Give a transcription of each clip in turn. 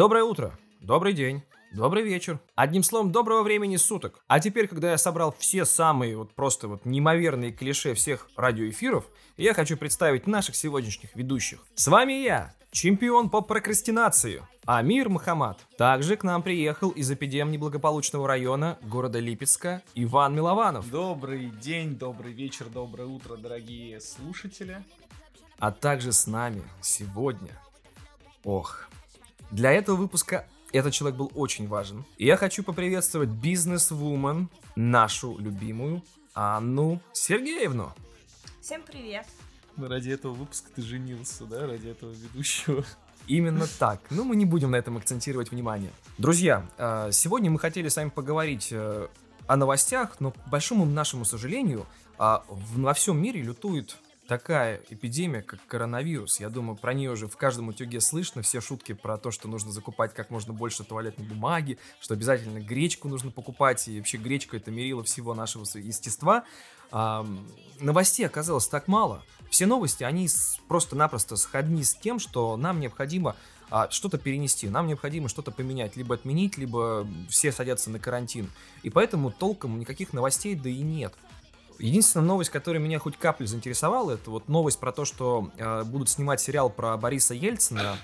Доброе утро, добрый день, добрый вечер. Одним словом, доброго времени суток. А теперь, когда я собрал все самые вот просто вот неимоверные клише всех радиоэфиров, я хочу представить наших сегодняшних ведущих. С вами я, чемпион по прокрастинации, Амир Мухаммад. Также к нам приехал из эпидем неблагополучного района города Липецка Иван Милованов. Добрый день, добрый вечер, доброе утро, дорогие слушатели. А также с нами сегодня... Ох, для этого выпуска этот человек был очень важен. И я хочу поприветствовать бизнес-вумен, нашу любимую Анну Сергеевну. Всем привет. Ну, ради этого выпуска ты женился, да? Ради этого ведущего. Именно так. Но мы не будем на этом акцентировать внимание. Друзья, э, сегодня мы хотели с вами поговорить э, о новостях, но, к большому нашему сожалению, а, во всем мире лютует такая эпидемия, как коронавирус. Я думаю, про нее уже в каждом утюге слышно. Все шутки про то, что нужно закупать как можно больше туалетной бумаги, что обязательно гречку нужно покупать, и вообще гречка это мерило всего нашего естества. А, новостей оказалось так мало. Все новости, они просто-напросто сходни с тем, что нам необходимо а, что-то перенести, нам необходимо что-то поменять, либо отменить, либо все садятся на карантин. И поэтому толком никаких новостей да и нет. Единственная новость, которая меня хоть каплю заинтересовала, это вот новость про то, что э, будут снимать сериал про Бориса Ельцина.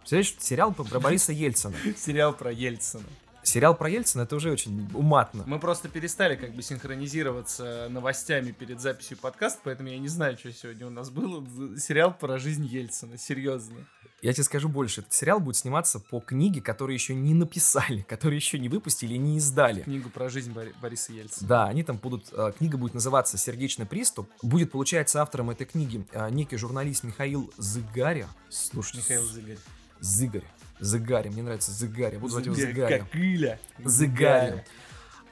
Представляешь, сериал про, про Бориса Ельцина. Сериал про Ельцина. Сериал про Ельцина это уже очень уматно. Мы просто перестали как бы синхронизироваться новостями перед записью подкаста, поэтому я не знаю, что сегодня у нас было. Сериал про жизнь Ельцина, серьезно. Я тебе скажу больше, этот сериал будет сниматься по книге, которую еще не написали, которую еще не выпустили и не издали. Книгу про жизнь Бори- Бориса Ельцина. Да, они там будут, э, книга будет называться «Сердечный приступ». Будет, получается, автором этой книги э, некий журналист Михаил Зыгаря. Слушай, Михаил Зыгарь. Зыгарь. Зыгаря, мне нравится Зыгаря. Буду звать его Зыгарь, Зыгаря. Как Иля. Зыгаря.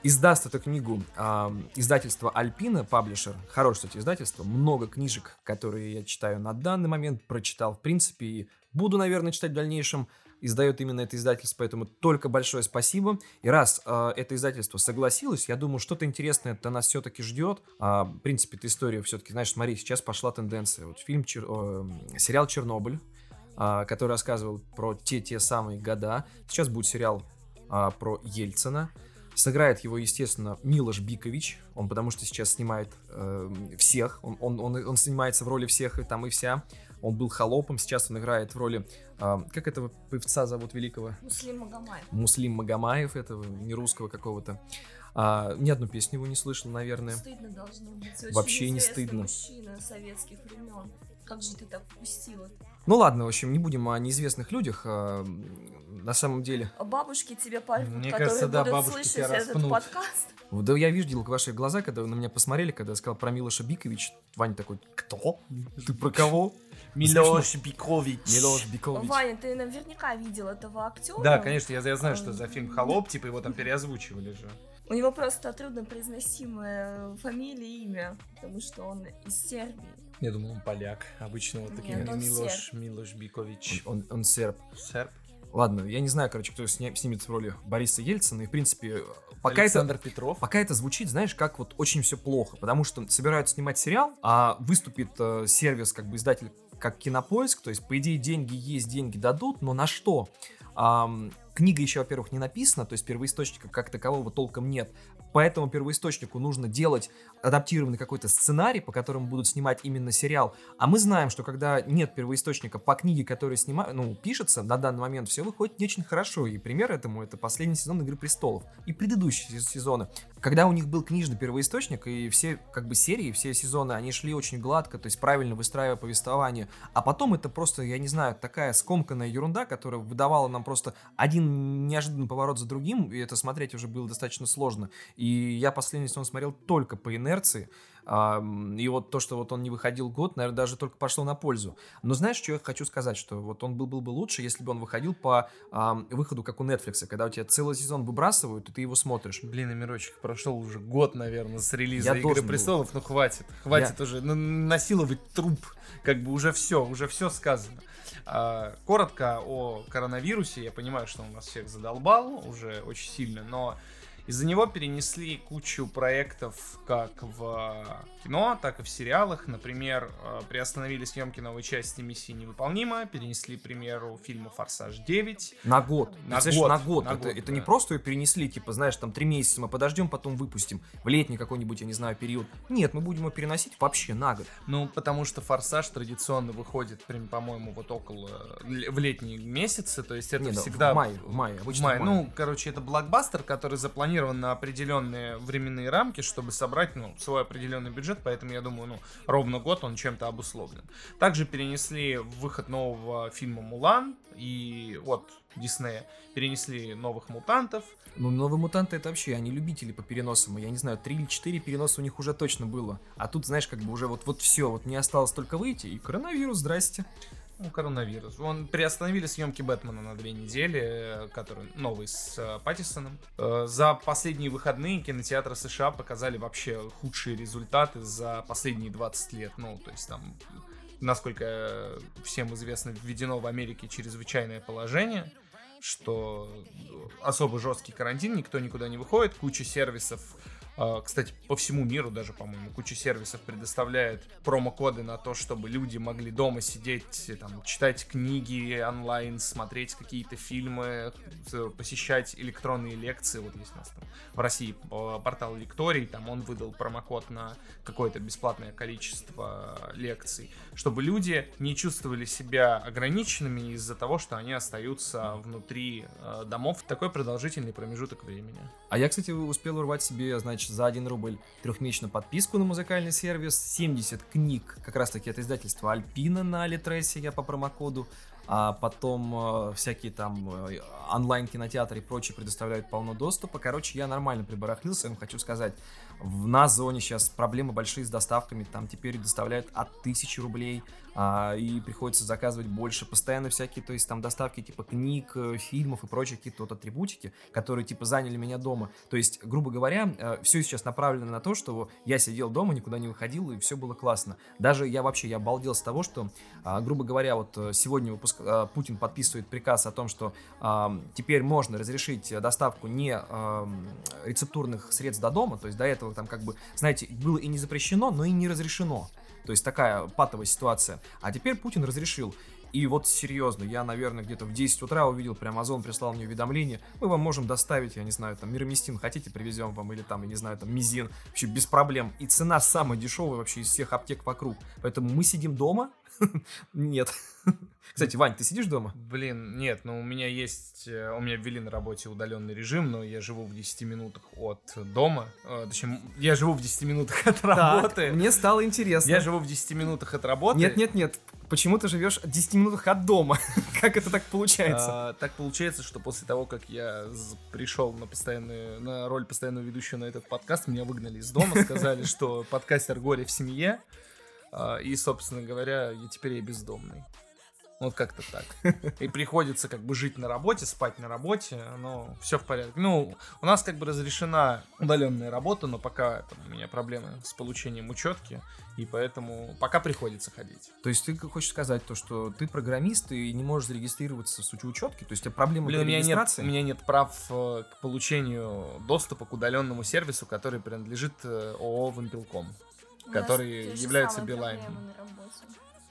Издаст эту книгу а, издательство Альпина, паблишер. Хорошее, кстати, издательство. Много книжек, которые я читаю на данный момент, прочитал, в принципе, и буду, наверное, читать в дальнейшем. Издает именно это издательство, поэтому только большое спасибо. И раз а, это издательство согласилось, я думаю, что-то интересное это нас все-таки ждет. А, в принципе, эта история все-таки, знаешь, смотри, сейчас пошла тенденция. Вот фильм, Чер- э, сериал «Чернобыль», который рассказывал про те-те самые года. Сейчас будет сериал а, про Ельцина. Сыграет его, естественно, Милош Бикович. Он потому что сейчас снимает э, всех. Он, он, он, он снимается в роли всех и там и вся. Он был холопом, сейчас он играет в роли... э, как этого певца зовут великого? Муслим Магомаев. Муслим Магомаев, этого не русского какого-то. А, ни одну песню его не слышал, наверное. Стыдно должно быть. Очень Вообще не стыдно. мужчина советских времен. Как же ты так впустила? Ну ладно, в общем, не будем о неизвестных людях. а, на самом деле, бабушки тебе пальпут, Мне которые кажется, да, будут бабушки слышать тебя этот распнут. подкаст. да я видел ваши глаза, когда вы на меня посмотрели, когда я сказал про Милоша Бикович. Ваня такой, кто? Ты про кого? Милош Бикович. Милош Бикович. Ваня, ты наверняка видел этого актера. Да, конечно, я, я знаю, что за фильм «Холоп», типа его там переозвучивали же. У него просто труднопроизносимое фамилия и имя, потому что он из Сербии. Я думал, он поляк. Обычно вот такие Нет, он Милош, Милош Бикович. Он, он серб. Серб. Ладно, я не знаю, короче, кто сня- снимет в роли Бориса Ельцина. И, в принципе, пока Александр это... Петров. Пока это звучит, знаешь, как вот очень все плохо, потому что собираются снимать сериал, а выступит э, сервис, как бы издатель, как Кинопоиск, то есть, по идее, деньги есть, деньги дадут, но на что? Ам, книга еще, во-первых, не написана, то есть первоисточника как такового толком нет, поэтому первоисточнику нужно делать адаптированный какой-то сценарий, по которому будут снимать именно сериал, а мы знаем, что когда нет первоисточника по книге, которая снима... ну, пишется, на данный момент все выходит не очень хорошо, и пример этому это последний сезон «Игры престолов» и предыдущие сезоны. Когда у них был книжный первоисточник, и все как бы серии, все сезоны, они шли очень гладко, то есть правильно выстраивая повествование, а потом это просто, я не знаю, такая скомканная ерунда, которая выдавала нам просто один неожиданный поворот за другим, и это смотреть уже было достаточно сложно. И я последний сезон смотрел только по инерции, а, и вот то, что вот он не выходил год, наверное, даже только пошло на пользу. Но знаешь, что я хочу сказать, что вот он был, был бы лучше, если бы он выходил по а, выходу, как у Netflix, когда у тебя целый сезон выбрасывают, и ты его смотришь. Блин, Мирочек, прошел уже год, наверное, с релиза Я «Игры должен был. престолов». Ну, хватит. Хватит уже ну, насиловать труп. Как бы уже все, уже все сказано. А, коротко о коронавирусе. Я понимаю, что он нас всех задолбал уже очень сильно, но Из-за него перенесли кучу проектов как в кино, так и в сериалах. Например, э, приостановили съемки новой части «Миссии невыполнима», перенесли, к примеру, фильма «Форсаж 9». На год. На Представляешь, год, на год. на это год, это не да. просто ее перенесли, типа, знаешь, там три месяца мы подождем, потом выпустим. В летний какой-нибудь, я не знаю, период. Нет, мы будем ее переносить вообще на год. Ну, потому что «Форсаж» традиционно выходит, по-моему, вот около... л- в летние месяцы, то есть это Не, да, всегда... в мае, в мае, В обычно мае. в мае. Ну, короче, это блокбастер, который запланирован на определенные временные рамки, чтобы собрать, ну, свой определенный бюджет, поэтому я думаю, ну, ровно год он чем-то обусловлен. Также перенесли выход нового фильма «Мулан», и вот Диснея перенесли новых мутантов. Ну, новые мутанты это вообще, они любители по переносам. Я не знаю, три или четыре переноса у них уже точно было. А тут, знаешь, как бы уже вот, вот все, вот не осталось только выйти, и коронавирус, здрасте. Ну, коронавирус. Он приостановили съемки Бэтмена на две недели, э, который новый с э, Паттисоном. Э, За последние выходные кинотеатры США показали вообще худшие результаты за последние 20 лет. Ну, то есть там, насколько всем известно, введено в Америке чрезвычайное положение, что особо жесткий карантин, никто никуда не выходит, куча сервисов Кстати, по всему миру даже, по-моему, куча сервисов предоставляет промокоды на то, чтобы люди могли дома сидеть, э, там, читать книги онлайн, смотреть какие-то фильмы, с- посещать электронные лекции. Вот есть у нас там в России э, портал Лекторий, там он выдал промокод на какое-то бесплатное количество лекций, чтобы люди не чувствовали себя ограниченными из-за того, что они остаются внутри э, домов в такой продолжительный промежуток времени. А я, кстати, успел урвать себе, значит, за 1 рубль трехмесячную подписку на музыкальный сервис, 70 книг, как раз таки от издательства Альпина на Алитресе, я по промокоду, а потом э, всякие там э, онлайн-кинотеатры и прочее предоставляют полно доступа. Короче, я нормально прибарахлился, я вам хочу сказать. В на зоне сейчас проблемы большие с доставками, там теперь доставляют от 1000 рублей, а, и приходится заказывать больше. Постоянно всякие, то есть там доставки типа книг, э, фильмов и прочие какие-то вот атрибутики, которые типа заняли меня дома. То есть, грубо говоря, все сейчас направлено на то, что я сидел дома, никуда не выходил, и все было классно. Даже я вообще, я обалдел с того, что, а, грубо говоря, вот э, сегодня выпуск, а, Путин подписывает приказ о том, что теперь можно разрешить э, доставку не рецептурных средств до дома, то есть до этого там как бы, знаете, было и не запрещено, но и не разрешено. То есть такая патовая ситуация. А теперь Путин разрешил. И вот серьезно, я, наверное, где-то в 10 утра увидел, прям Озон прислал мне уведомление, мы вам можем доставить, я не знаю, там, мироместин хотите, привезем вам, или там, я не знаю, там, мизин, вообще без проблем. И цена самая дешевая вообще из всех аптек вокруг. Поэтому мы сидим дома? Нет. Кстати, Вань, ты сидишь дома? Блин, нет, ну у меня есть, э, у меня ввели на работе удаленный режим, но я живу в 10 минутах от дома, э, точнее, я живу в 10 минутах от работы. мне стало интересно. Я живу в 10 минутах от работы. Нет, нет, нет. Почему ты живешь в 10 минутах от дома? как это так получается? А, так получается, что после того, как я пришел на постоянную, на роль постоянного ведущего на этот подкаст, меня выгнали из дома, сказали, что подкастер горе в семье, и, собственно говоря, я теперь я бездомный. Вот как-то так. И приходится как бы жить на работе, спать на работе, но все в порядке. Ну, у нас как бы разрешена удаленная работа, но пока там, у меня проблемы с получением учетки, и поэтому пока приходится ходить. То есть ты хочешь сказать то, что ты программист и не можешь зарегистрироваться с учетки? То есть у тебя проблема Блин, у меня, нет, у меня нет прав э, к получению доступа к удаленному сервису, который принадлежит э, ООО «Вимпелком». Проблемы на работе.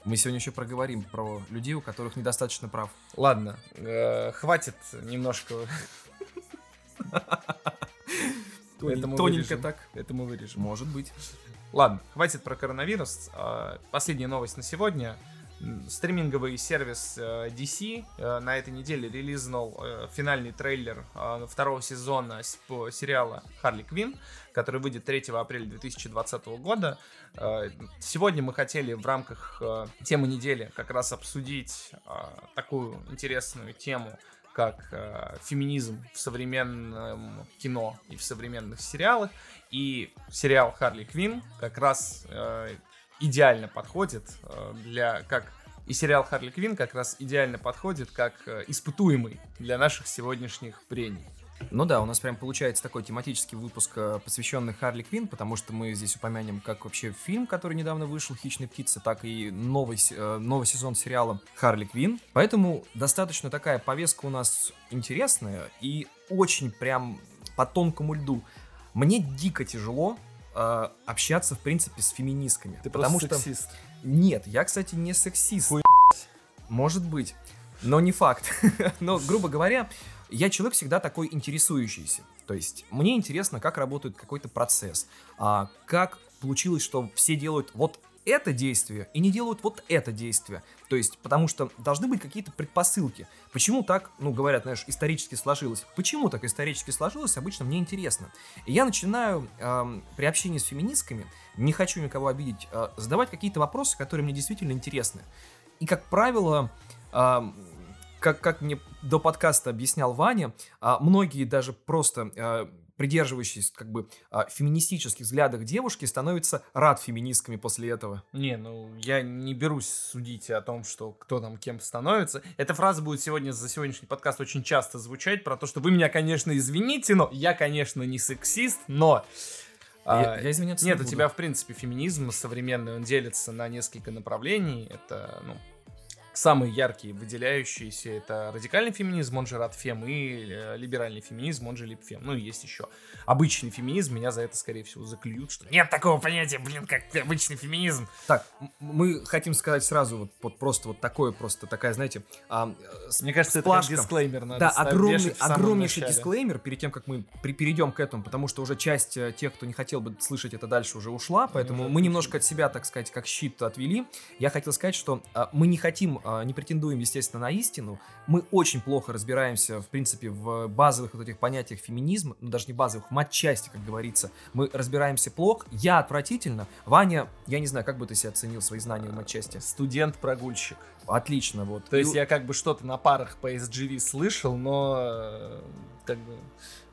Мы сегодня еще проговорим про людей, у которых недостаточно прав. Ладно, э, хватит немножко. Тоненько так. Это мы вырежем. Может быть. Ладно, хватит про коронавирус. А, Последняя новость на сегодня. Стриминговый сервис э, DC э, на этой неделе релизнул э, финальный трейлер второго сезона сериала Харли Квин, который выйдет 3 апреля 2020 года. Сегодня мы хотели в рамках темы недели как раз обсудить такую интересную тему, как феминизм в современном кино и в современных сериалах. И сериал Харли Квин как раз идеально подходит э, для как и сериал Харли Квин как раз идеально подходит как э, испытуемый для наших сегодняшних прений. Ну да, у нас прям получается такой тематический выпуск, э, посвященный Харли Квин, потому что мы здесь упомянем как вообще фильм, который недавно вышел, «Хищные птицы», так и новый, новый сезон сериала Харли Квин. Поэтому достаточно такая повестка у нас интересная и очень прям по тонкому льду. Мне дико тяжело э, общаться, в принципе, с феминистками. Ты потому просто что... сексист. Нет, я, кстати, не сексист. Хуй Может быть, но не факт. но, грубо говоря, я человек всегда такой интересующийся. То есть мне интересно, как работает какой-то процесс, а, как получилось, что все делают вот это действие и не делают вот это действие. То есть, потому что должны быть какие-то предпосылки. Почему так, ну, говорят, знаешь, исторически сложилось? Почему так исторически сложилось, обычно мне интересно. И я начинаю эм, при общении с феминистками, не хочу никого обидеть, э, задавать какие-то вопросы, которые мне действительно интересны. И, как правило, эм, как, как мне до подкаста объяснял Ваня, а, многие даже просто придерживающиеся как бы а, феминистических взглядах девушки становятся рад феминистками после этого. Не, ну я не берусь судить о том, что кто там кем становится. Эта фраза будет сегодня за сегодняшний подкаст очень часто звучать про то, что вы меня, конечно, извините, но я, конечно, не сексист, но Я, а, я извиняться Нет, не у тебя, в принципе, феминизм современный, он делится на несколько направлений. Это, ну, самые яркие, выделяющиеся, это радикальный феминизм, он же радфем, и э, либеральный феминизм, он же либфем. Ну, и есть еще обычный феминизм, меня за это, скорее всего, заклюют, что нет такого понятия, блин, как обычный феминизм. Так, мы хотим сказать сразу вот, вот просто вот такое, просто такая, знаете, а, э, Мне кажется, это сплашка. дисклеймер надо Да, огромный, огромнейший начале. дисклеймер перед тем, как мы при- перейдем к этому, потому что уже часть э, тех, кто не хотел бы слышать это дальше, уже ушла, поэтому уже мы немножко от себя, так сказать, как щит отвели. Я хотел сказать, что а, мы не хотим, а, не претендуем, естественно, на истину. Мы очень плохо разбираемся, в принципе, в базовых вот этих понятиях феминизма, ну даже не базовых, в матчасти, как говорится. Мы разбираемся плохо. Я отвратительно. Ваня, я не знаю, как бы ты себя оценил свои знания в матчасти? Студент-прогульщик. Отлично, вот. То есть И- я как бы что-то на парах по SGV слышал, но э, как бы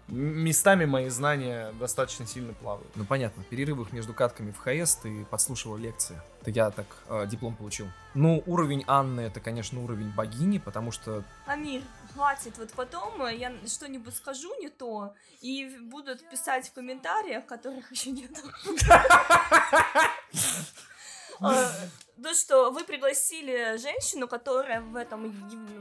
местами мои знания достаточно сильно плавают. Ну понятно, в перерывах между катками в ХС ты подслушивал лекции. Это я так э, диплом получил. Ну, уровень Анны это, конечно, уровень богини, потому что Амир, хватит, вот потом э, я что-нибудь скажу не то, и будут писать в комментариях, которых еще нет. То, что вы пригласили женщину, которая в этом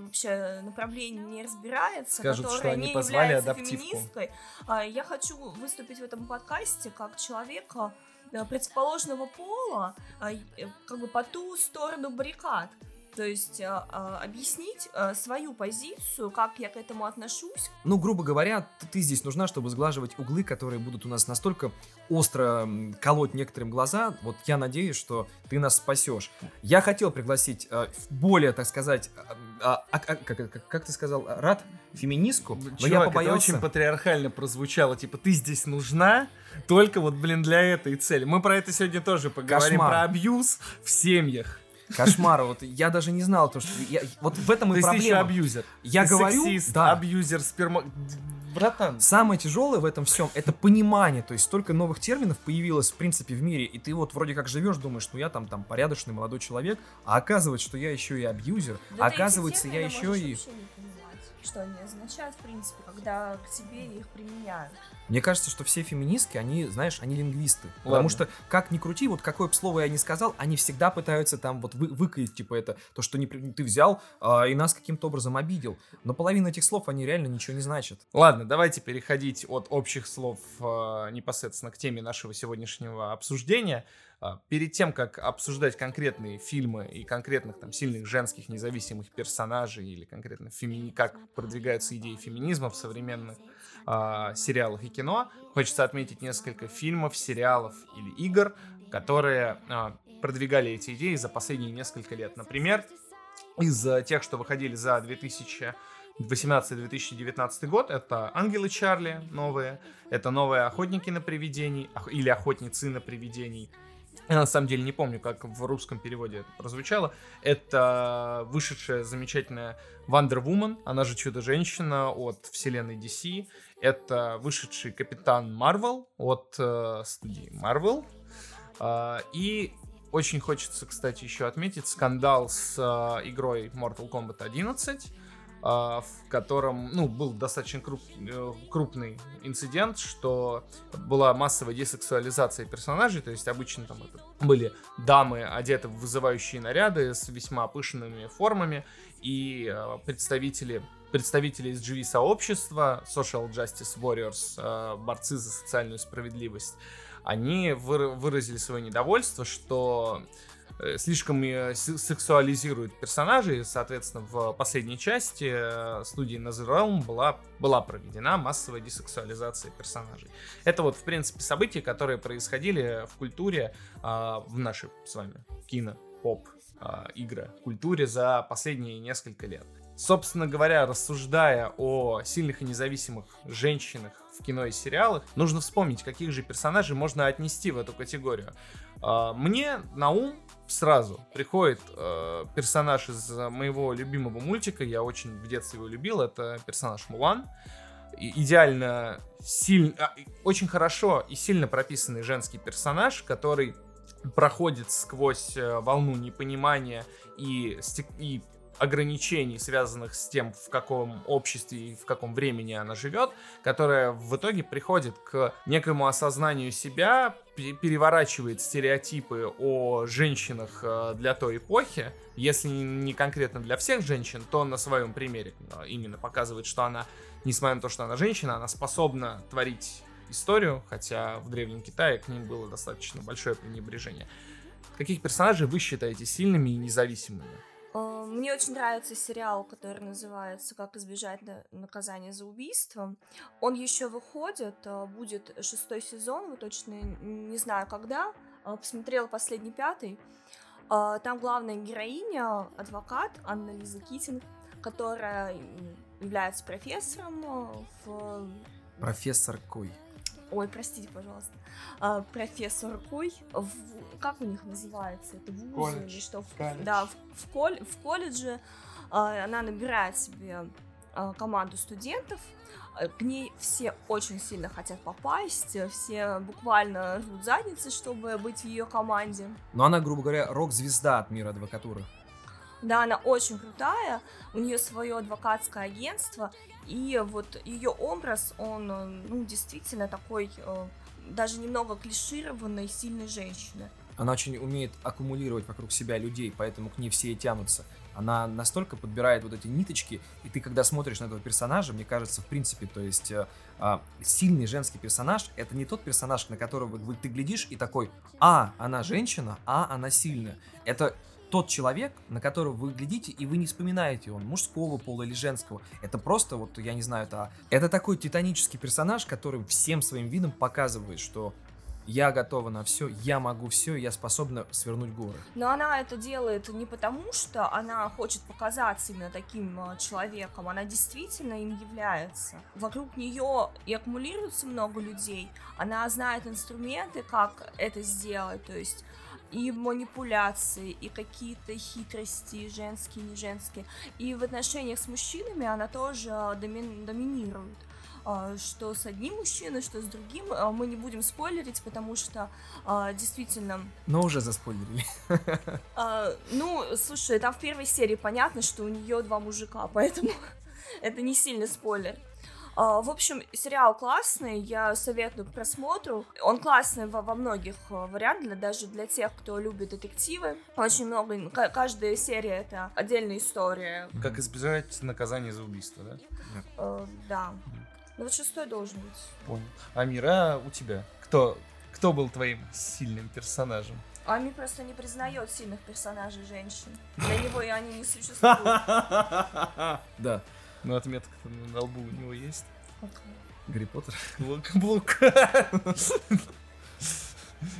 вообще направлении не разбирается, Скажут, которая что не является адаптивку. феминисткой. А, Я хочу выступить в этом подкасте как человека э, противоположного пола, а, э, как бы по ту сторону баррикад. То есть а, а, объяснить а, свою позицию, как я к этому отношусь. Ну, грубо говоря, ты, здесь нужна, чтобы сглаживать углы, которые будут у нас настолько остро колоть некоторым глаза. Вот я надеюсь, что ты нас спасешь. Я хотел пригласить э, более, так сказать, а, а, а, как, как- как ты сказал, рад феминистку, но я Чувак, это побоялся. очень патриархально прозвучало. Типа, ты здесь нужна только вот, блин, для этой цели. Мы про это сегодня тоже поговорим. Кошмар. Про абьюз в семьях. Кошмар, вот я даже не знал, то, что я, вот в этом То и есть ты еще проблема. абьюзер. Я Ты говорю, сексист, да. абьюзер, сперма... Братан, Самое тяжелое в этом всем это понимание, то есть столько новых терминов появилось в принципе в мире, и ты вот вроде как живешь, думаешь, ну я там там порядочный молодой человек, а оказывается, что я еще и абьюзер, Да а ты оказывается, эти я еще и... что они означают, в принципе, когда к тебе их применяют. Мне кажется, что все феминистки, они, знаешь, они лингвисты. Потому Ладно. что, как ни крути, вот какое бы слово я ни сказал, они всегда пытаются там вот вы, выкаять, типа, это, то, что не, ты взял а, и нас каким-то образом обидел. Но половина этих слов, они реально ничего не значат. Ладно, давайте переходить от общих слов э, непосредственно к теме нашего сегодняшнего обсуждения. А, перед тем, как обсуждать конкретные фильмы и конкретных там сильных женских независимых персонажей или конкретно феми... как продвигаются идеи феминизма в современных а, сериалах и кино, хочется отметить несколько фильмов, сериалов или игр, которые а, продвигали эти идеи за последние несколько лет. Например, из э, тех, что выходили за 2000 18-2019 год. Это «Ангелы Чарли» новые, это новые «Охотники на привидений» или «Охотницы на привидений». Я на самом деле не помню, как в русском переводе это прозвучало. Это вышедшая замечательная Wonder Woman, она же Чудо-женщина от вселенной DC. Это вышедший Капитан Марвел от э, студии Marvel. А, и очень хочется, кстати, еще отметить скандал с э, игрой Mortal Kombat 11, а, в котором, ну, был достаточно круп- э, крупный инцидент, что была массовая десексуализация персонажей, то есть обычно там это были дамы, одеты в вызывающие наряды с весьма пышными формами, и э, представители представители SGV сообщества, Social Justice Warriors, э, борцы за социальную справедливость, они выразили свое недовольство, что слишком э, сексуализирует персонажей. Соответственно, в последней части э, студии Netherrealm была, была проведена массовая десексуализация персонажей. Это вот, в принципе, события, которые происходили в культуре, а, в нашей с вами кино, поп, а, игры, культуре за последние несколько лет. Собственно говоря, рассуждая о сильных и независимых женщинах в кино и сериалах, нужно вспомнить, каких же персонажей можно отнести в эту категорию. А, мне на ум сразу приходит э, персонаж из моего любимого мультика, я очень в детстве его любил, это персонаж Мулан. И, идеально, сильно, а, очень хорошо и сильно прописанный женский персонаж, который проходит сквозь э, волну непонимания и, и ограничений, связанных с тем, в каком обществе и в каком времени она живет, которая в итоге приходит к некому осознанию себя, переворачивает стереотипы о женщинах э, для той эпохи, если не конкретно для всех женщин, то на своем примере э, именно показывает, что она, несмотря на то, что она женщина, она способна творить историю, хотя в Древнем Китае к ним было достаточно большое пренебрежение. Каких персонажей вы считаете сильными и независимыми? Э, мне очень нравится сериал, который называется «Как избежать наказания за убийство». Он еще выходит, э, будет шестой сезон, вы точно не знаю когда. Э, посмотрела последний пятый. Там главная героиня, адвокат Анна Лиза Китин, которая является профессором в... Профессор Кой. Ой, простите, пожалуйста. А, профессор Куй. В, как у них называется? Это вуз Колледж. или что? В, Колледж. Да, в, в, коль, в колледже а, она набирает себе а, команду студентов. К ней все очень сильно хотят попасть, все буквально рвут задницы, чтобы быть в ее команде. Но она, грубо говоря, рок-звезда от мира адвокатуры. Да, она очень крутая, у нее свое адвокатское агентство, и вот ее образ, он, э, ну, действительно такой, э, даже немного клишированной, сильной женщины. Она очень умеет аккумулировать вокруг себя людей, поэтому к ней все и тянутся. Она настолько подбирает вот эти ниточки, и ты, когда смотришь на этого персонажа, мне кажется, в принципе, то есть э, э, сильный женский персонаж — это не тот персонаж, на которого ты глядишь и такой, а, она женщина, а, она сильная. Это тот человек, на которого вы глядите, и вы не вспоминаете, он мужского пола или женского. Это просто, вот, я не знаю, это, это такой титанический персонаж, который всем своим видом показывает, что я готова на все, я могу все, я способна свернуть горы. Но она это делает не потому, что она хочет показаться именно таким а, человеком, она действительно им является. Вокруг нее и аккумулируется много людей, она знает инструменты, как это сделать, то есть и манипуляции, и какие-то хитрости, женские, не женские. И в отношениях с мужчинами она тоже доми- доминирует а, что с одним мужчиной, что с другим. А, мы не будем спойлерить, потому что а, действительно... Но уже заспойлерили. Ну, слушай, там в первой серии понятно, что у нее два мужика, поэтому это не сильный спойлер. А, в общем, сериал классный, я советую к просмотру. Он классный во, во многих а, вариантах, даже для тех, кто любит детективы. Очень много, каждая серия это отдельная история. Как избежать наказания за убийство, да? Uh, да. Ну вот шестой должен быть. Понял. Амира, у тебя кто, кто был твоим сильным персонажем? Ами просто не признает сильных персонажей женщин. Для него и они не существуют. Да. Ну, отметка на лбу у него есть. Гарри Поттер? Блок, блок.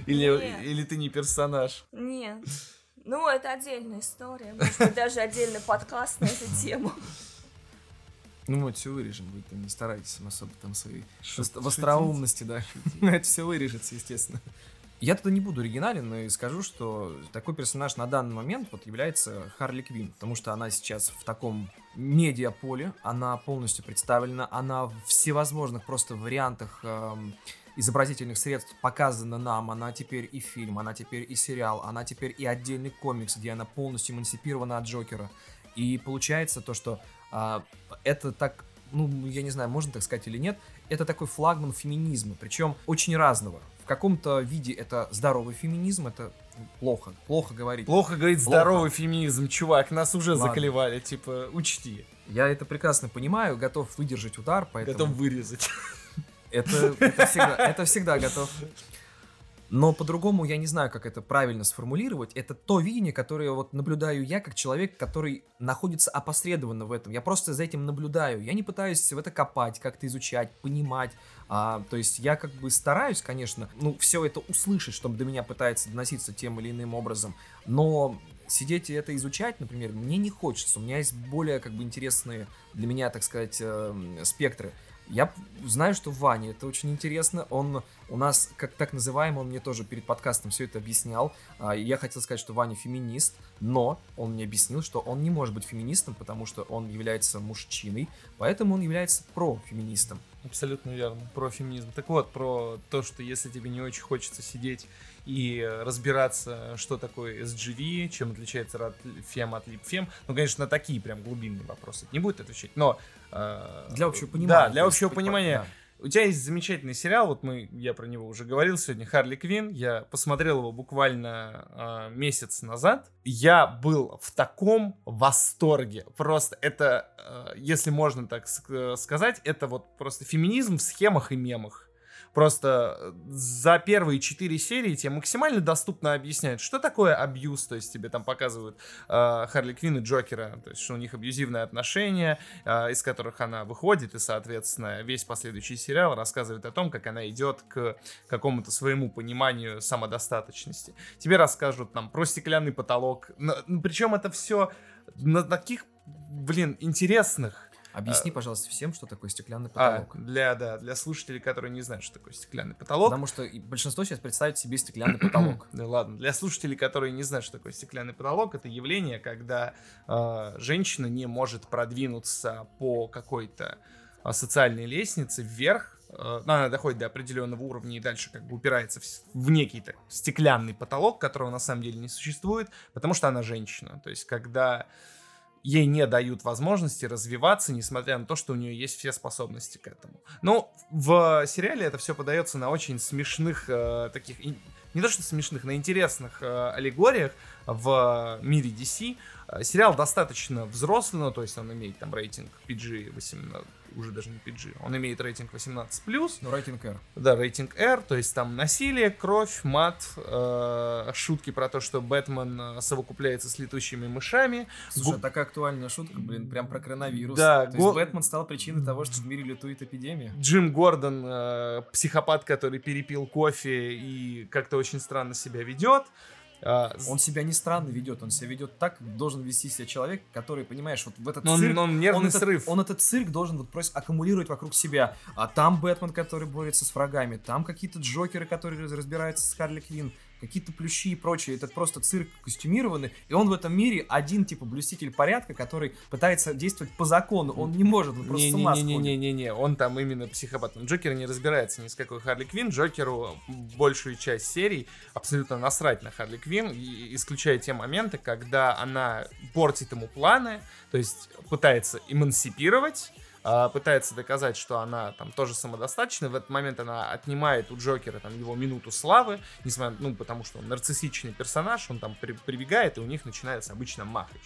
Или, или ты не персонаж? Нет. Ну, это отдельная история. Может быть, даже отдельный подкаст на эту тему. Ну, мы это все вырежем, вы там не старайтесь особо там свои в остроумности, да. Это все вырежется, естественно. Я тогда не буду оригинален и скажу, что такой персонаж на данный момент вот является Харли Квин, потому что она сейчас в таком медиаполе, она полностью представлена, она в всевозможных просто вариантах эм, изобразительных средств показана нам, она теперь и фильм, она теперь и сериал, она теперь и отдельный комикс, где она полностью эмансипирована от Джокера. И получается то, что э, это так ну, я не знаю, можно так сказать или нет, это такой флагман феминизма, причем очень разного каком-то виде это здоровый феминизм, это плохо, плохо говорить. Плохо говорить Плохо. здоровый феминизм, чувак, нас уже Ладно. заклевали, типа, учти, Я это прекрасно понимаю, готов выдержать удар, поэтому... готов вырезать. Это, это всегда, это всегда готов. Но по-другому я не знаю, как это правильно сформулировать. Это то видение, которое вот наблюдаю я, как человек, который находится опосредованно в этом. Я просто за этим наблюдаю. Я не пытаюсь в это копать, как-то изучать, понимать. А, то есть я как бы стараюсь, конечно, ну, все это услышать, что до меня пытается доноситься тем или иным образом. Но сидеть и это изучать, например, мне не хочется. У меня есть более как бы интересные для меня, так сказать, эм, спектры. Я знаю, что Ваня, это очень интересно. Он у нас, как так называемый, он мне тоже перед подкастом все это объяснял. А, Я хотел сказать, что Ваня феминист, но он мне объяснил, что он не может быть феминистом, потому что он является мужчиной, поэтому он является профеминистом. Абсолютно верно, про феминизм. Так вот, про то, что если тебе не очень хочется сидеть и разбираться, что такое SGV, чем отличается фем от липфем, ну, конечно, на такие прям глубинные вопросы не будет отвечать, но... э, Для общего понимания. Да, для общего понима- понимания. да. У тебя есть замечательный сериал, вот мы, я про него уже говорил сегодня, Харли Квин. Я посмотрел его буквально э, месяц назад. Я был в таком восторге. Просто это, э, если можно так э, сказать, это вот просто феминизм в схемах и мемах. Просто э, за первые четыре серии тебе максимально доступно объясняют, что такое абьюз, то есть тебе там показывают э, Харли Квин и Джокера, то есть что у них абьюзивные отношения, э, из которых она выходит, и, соответственно, весь последующий сериал рассказывает о том, как она идет к какому-то своему пониманию самодостаточности. Тебе расскажут там про стеклянный потолок, причем это все на таких, блин, интересных. Объясни, пожалуйста, всем, что такое стеклянный А, потолок. для, да, для слушателей, которые не знают, что такое стеклянный потолок. Потому что большинство сейчас представит себе стеклянный потолок. Ну ладно, для слушателей, которые не знают, что такое стеклянный потолок, это явление, когда э, женщина не может продвинуться по какой-то э, социальной лестнице вверх. э, она доходит до определенного уровня и дальше как бы упирается в, в некий так, стеклянный потолок, которого на самом деле не существует, потому что она женщина. То есть, когда ей не дают возможности развиваться, несмотря на то, что у нее есть все способности к этому. Ну, в сериале это все подается на очень смешных э, таких, не то что смешных, на интересных э, аллегориях в мире DC. Э, Сериал достаточно взрослый, ну, то есть он имеет там рейтинг PG-18, уже даже не PG, он имеет рейтинг 18+, Ну, рейтинг R. да, рейтинг R, то есть там насилие, кровь, мат, э, шутки про то, что Бэтмен э, совокупляется с летучими мышами. Слушай, Гу- а такая актуальная шутка, блин, прям про коронавирус. Да, То го- есть Бэтмен стал причиной того, что в мире лютует эпидемия. Джим Гордон, э, психопат, который перепил кофе и как-то очень странно себя ведет. А, Он себя не странно ведет, он себя ведет так, как должен вести себя человек, который, понимаешь, вот в этот но он, цирк... но он нервный он этот, срыв. он этот цирк должен вот просто аккумулировать вокруг себя. А там Бэтмен, который борется с врагами, там какие-то Джокеры, которые раз- разбираются с Харли Квин, какие-то плющи и прочее. Это просто цирк костюмированный. И он в этом мире один, типа, блюститель порядка, который пытается действовать по закону. Он не может, он просто с ума сходит. Не-не-не-не-не, он там именно психопат. Джокер не разбирается ни с какой Харли Квин. Джокеру большую часть серий абсолютно насрать на Харли Квин, исключая те моменты, когда она портит ему планы, то есть пытается эмансипировать, пытается доказать, что она там тоже самодостаточна. В этот момент она отнимает у Джокера там его минуту славы, несмотря, ну, потому что он нарциссичный персонаж, он там при- прибегает, и у них начинается обычно махач.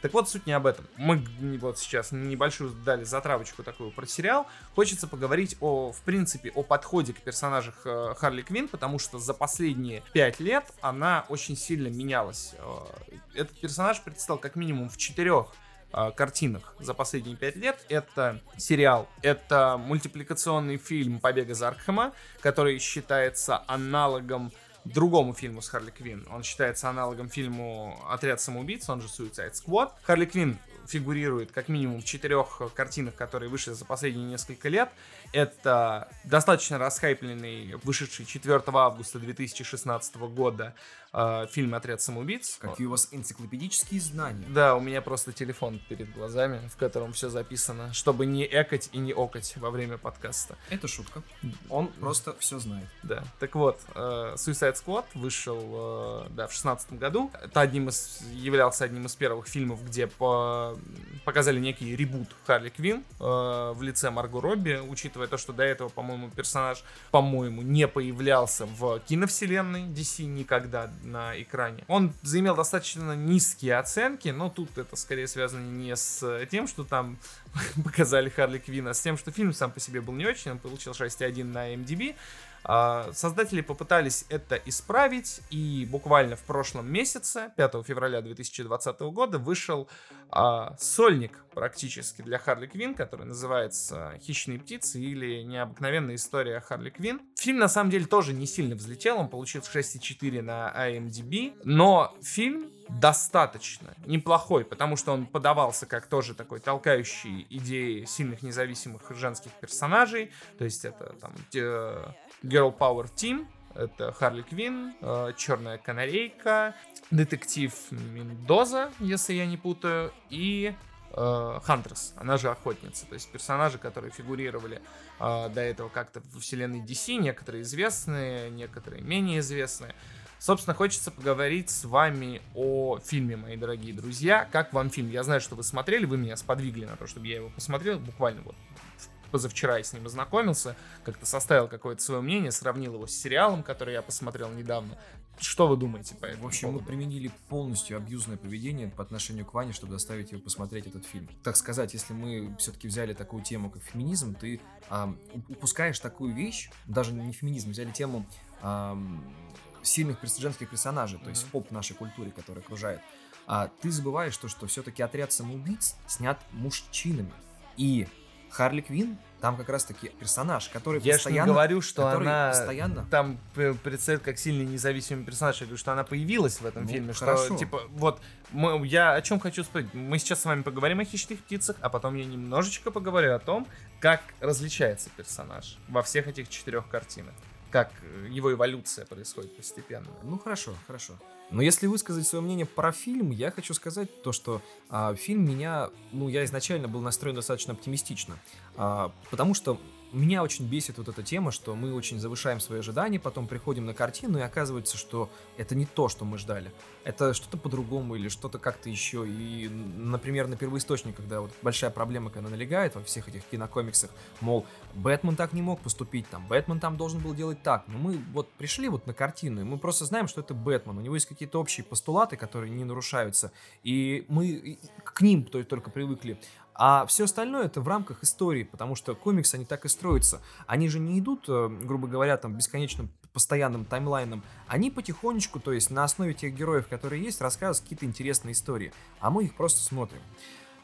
Так вот, суть не об этом. Мы вот сейчас небольшую дали затравочку такую про сериал. Хочется поговорить о, в принципе, о подходе к персонажах э, Харли Квин, потому что за последние пять лет она очень сильно менялась. Э, Этот персонаж предстал как минимум в четырех э, картинах за последние пять лет. Это сериал, это мультипликационный фильм «Побег из Аркхема», который считается аналогом другому фильму с Харли Квин. Он считается аналогом фильму «Отряд самоубийц», он же Suicide Squad. Харли Квин фигурирует как минимум в четырех картинах, которые вышли за последние несколько лет. Это достаточно расхайпленный, вышедший 4 августа 2016 года э, фильме «Отряд самоубийц». Какие у вас энциклопедические знания. Да, у меня просто телефон перед глазами, в котором все записано, чтобы не экать и не окать во время подкаста. Это шутка. Он просто все знает. Да. Так вот, э, Suicide Squad вышел, э, да, в шестнадцатом году. Это одним из, являлся одним из первых фильмов, где по, показали некий ребут Харли Квин э, в лице Марго Робби, учитывая то, что до этого, по-моему, персонаж, по-моему, не появлялся в киновселенной DC никогда на экране. Он заимел достаточно низкие оценки, но тут это скорее связано не с тем, что там показали Харли Квин, а с тем, что фильм сам по себе был не очень, он получил 6,1 на MDB, Создатели попытались это исправить, и буквально в прошлом месяце, 5 февраля 2020 года, вышел а, сольник практически для Харли Квин, который называется «Хищные птицы» или «Необыкновенная история Харли Квин». Фильм, на самом деле, тоже не сильно взлетел, он получил 6,4 на IMDb, но фильм достаточно неплохой, потому что он подавался как тоже такой толкающий идеи сильных независимых женских персонажей, то есть это там Girl Power Team, это Харли Квин, э, Черная канарейка, детектив Мендоза, если я не путаю, и э, Хантерс, она же охотница, то есть персонажи, которые фигурировали э, до этого как-то в вселенной DC, некоторые известные, некоторые менее известные. Собственно, хочется поговорить с вами о фильме, мои дорогие друзья. Как вам фильм? Я знаю, что вы смотрели, вы меня сподвигли на то, чтобы я его посмотрел, буквально вот позавчера я с ним ознакомился, как-то составил какое-то свое мнение, сравнил его с сериалом, который я посмотрел недавно. Что вы думаете по этому В общем, поводу? мы применили полностью абьюзное поведение по отношению к Ване, чтобы заставить его посмотреть этот фильм. Так сказать, если мы все-таки взяли такую тему, как феминизм, ты а, упускаешь такую вещь, даже не феминизм, взяли тему а, сильных женских персонажей, то есть mm-hmm. поп нашей культуре, которая окружает. А ты забываешь то, что все-таки отряд самоубийц снят мужчинами. И Харли Квин там как раз таки персонаж, который я постоянно... Я говорю, что она постоянно... там представляет как сильный независимый персонаж, я говорю, что она появилась в этом ну, фильме, хорошо. что, типа, вот, мы, я о чем хочу спросить. Мы сейчас с вами поговорим о хищных птицах, а потом я немножечко поговорю о том, как различается персонаж во всех этих четырех картинах. Как его эволюция происходит постепенно. Ну, хорошо, хорошо. Но если высказать свое мнение про фильм, я хочу сказать то, что а, фильм меня, ну, я изначально был настроен достаточно оптимистично, а, потому что меня очень бесит вот эта тема, что мы очень завышаем свои ожидания, потом приходим на картину, и оказывается, что это не то, что мы ждали. Это что-то по-другому или что-то как-то еще. И, например, на первоисточник, когда вот большая проблема, когда налегает во всех этих кинокомиксах, мол, Бэтмен так не мог поступить, там, Бэтмен там должен был делать так. Но мы вот пришли вот на картину, и мы просто знаем, что это Бэтмен. У него есть какие-то общие постулаты, которые не нарушаются, и мы к ним только привыкли. А все остальное это в рамках истории, потому что комиксы, они так и строятся. Они же не идут, э, грубо говоря, там бесконечным постоянным таймлайном. Они потихонечку, то есть на основе тех героев, которые есть, рассказывают какие-то интересные истории. А мы их просто смотрим.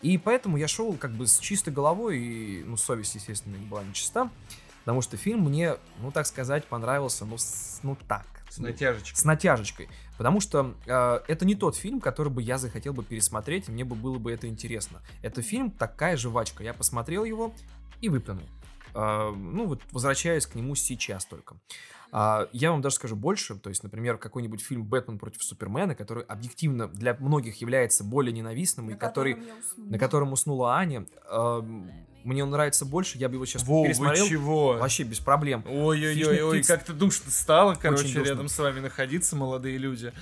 И поэтому я шел как бы с чистой головой, и, ну, совесть, естественно, была нечиста. Потому что фильм мне, ну, так сказать, понравился, ну, с, ну так. С натяжечкой. С натяжечкой. Потому что э, это не тот фильм, который бы я захотел бы пересмотреть, и мне бы было бы это интересно. Это фильм такая жвачка. Я посмотрел его и выплюнул. Э, ну вот возвращаясь к нему сейчас только. Uh, я вам даже скажу больше, то есть, например, какой-нибудь фильм «Бэтмен против Супермена», который объективно для многих является более ненавистным, на и который, на котором уснула Аня, uh, мне он нравится больше, я бы его сейчас Во, пересмотрел. Чего? Вообще без проблем. Ой-ой-ой, как-то душно стало, короче, рядом с вами находиться, молодые люди.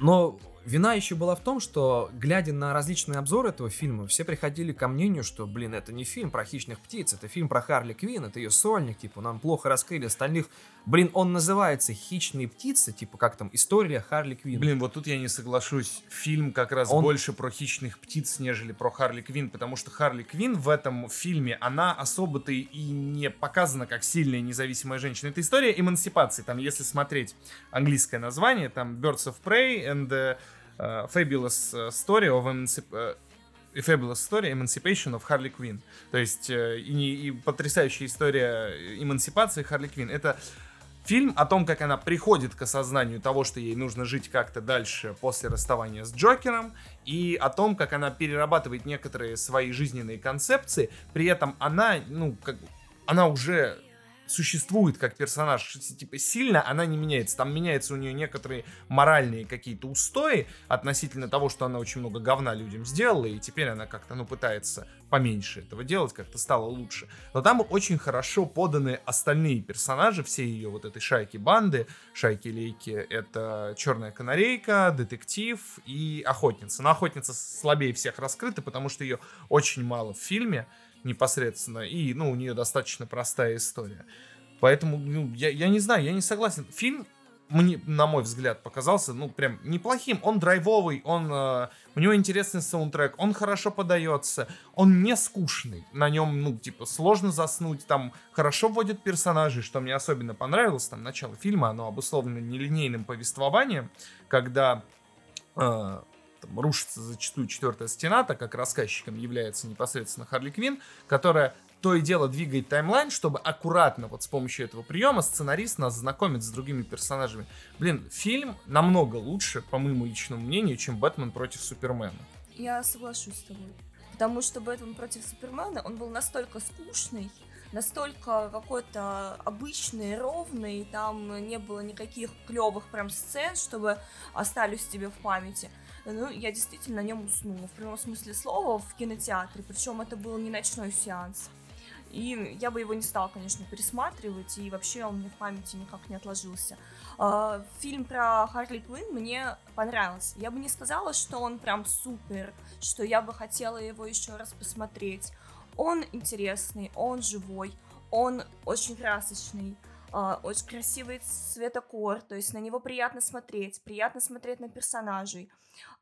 Но Вина еще была в том, что, глядя на различные обзоры этого фильма, все приходили ко мнению, что, блин, это не фильм про хищных птиц, это фильм про Харли Квин, это ее сольник, типа, нам плохо раскрыли остальных. Блин, он называется «Хищные птицы», типа, как там, история Харли Квин. Блин, вот тут я не соглашусь. Фильм как раз он... больше про хищных птиц, нежели про Харли Квин, потому что Харли Квин в этом фильме, она особо-то и не показана как сильная независимая женщина. Это история эмансипации, там, если смотреть английское название, там, Birds of Prey and uh, Fabulous Story of Emancip- uh, Fabulous Story Emancipation of Harley Quinn. То есть и, и потрясающая история эмансипации Харли Квин. Это фильм о том, как она приходит к осознанию того, что ей нужно жить как-то дальше после расставания с Джокером, и о том, как она перерабатывает некоторые свои жизненные концепции. При этом она, ну, как она уже существует как персонаж, типа сильно она не меняется. Там меняются у нее некоторые моральные какие-то устои относительно того, что она очень много говна людям сделала, и теперь она как-то, ну, пытается поменьше этого делать, как-то стало лучше. Но там очень хорошо поданы остальные персонажи, все ее вот этой шайки-банды, шайки-лейки. Это Черная Канарейка, Детектив и Охотница. Но Охотница слабее всех раскрыта, потому что ее очень мало в фильме непосредственно, и, ну, у нее достаточно простая история. Поэтому, ну, я, я не знаю, я не согласен. Фильм мне, на мой взгляд, показался, ну, прям неплохим. Он драйвовый, он, э, у него интересный саундтрек, он хорошо подается, он не скучный. На нем, ну, типа, сложно заснуть, там хорошо вводят персонажей, что мне особенно понравилось, там, начало фильма, оно обусловлено нелинейным повествованием, когда э, там, рушится зачастую четвертая стена, так как рассказчиком является непосредственно Харли Квин, которая то и дело двигает таймлайн, чтобы аккуратно вот с помощью этого приема сценарист нас знакомит с другими персонажами. Блин, фильм намного лучше, по моему личному мнению, чем «Бэтмен против Супермена». Я соглашусь с тобой. Потому что «Бэтмен против Супермена», он был настолько скучный, настолько какой-то обычный, ровный, там не было никаких клевых прям сцен, чтобы остались тебе в памяти. Ну, я действительно на нем уснула, в прямом смысле слова, в кинотеатре, причем это был не ночной сеанс. И я бы его не стала, конечно, пересматривать, и вообще он мне в памяти никак не отложился. А, фильм про Харли Квинн мне понравился. Я бы не сказала, что он прям супер, что я бы хотела его еще раз посмотреть. Он интересный, он живой, он очень красочный, а, очень красивый цветокор, то есть на него приятно смотреть, приятно смотреть на персонажей.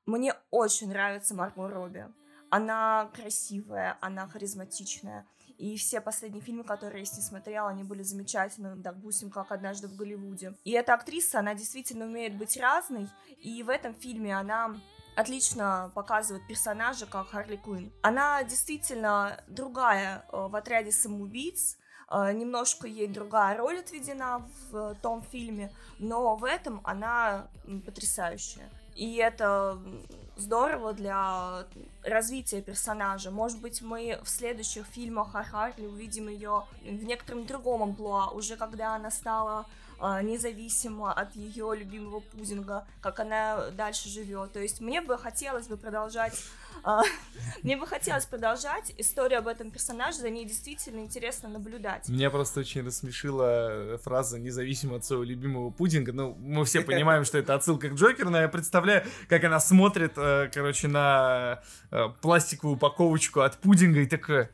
Мне очень нравится Марго Робби. Она красивая, она харизматичная. И все последние фильмы, которые я с ней смотрела, они были замечательны, допустим, как «Однажды в Голливуде». И эта актриса, она действительно умеет быть разной, и в этом фильме она отлично показывает персонажа, как Харли Квинн. Она действительно другая э, в отряде самоубийц, э, немножко ей другая роль отведена в том фильме, но в этом она потрясающая. И это здорово для развития персонажа. Может быть, мы в следующих фильмах о Хартли увидим ее в некотором другом амплуа, уже когда она стала э, независимо от ее любимого пудинга, как она дальше живет. То есть мне бы хотелось бы продолжать а, мне бы хотелось продолжать историю об этом персонаже, за ней действительно интересно наблюдать. Меня просто очень рассмешила фраза «независимо от своего любимого пудинга». Ну, мы все понимаем, что это отсылка к Джокеру, но я представляю, как она смотрит, э, короче, на э, пластиковую упаковочку от пудинга и такая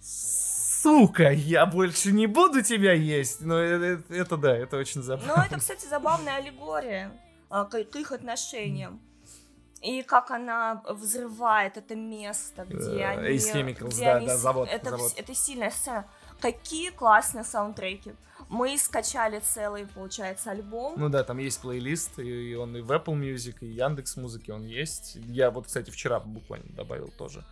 сука, я больше не буду тебя есть. Но это, это, это да, это очень забавно. Ну, это, кстати, забавная аллегория а, к, к их отношениям. И как она взрывает это место, где uh, они... Ace Chemicals, где да, они, да, завод, это, завод. Это сильная сцена. Какие классные саундтреки. Мы скачали целый, получается, альбом. Ну да, там есть плейлист, и он и в Apple Music, и Яндекс Музыки он есть. Я вот, кстати, вчера буквально добавил тоже.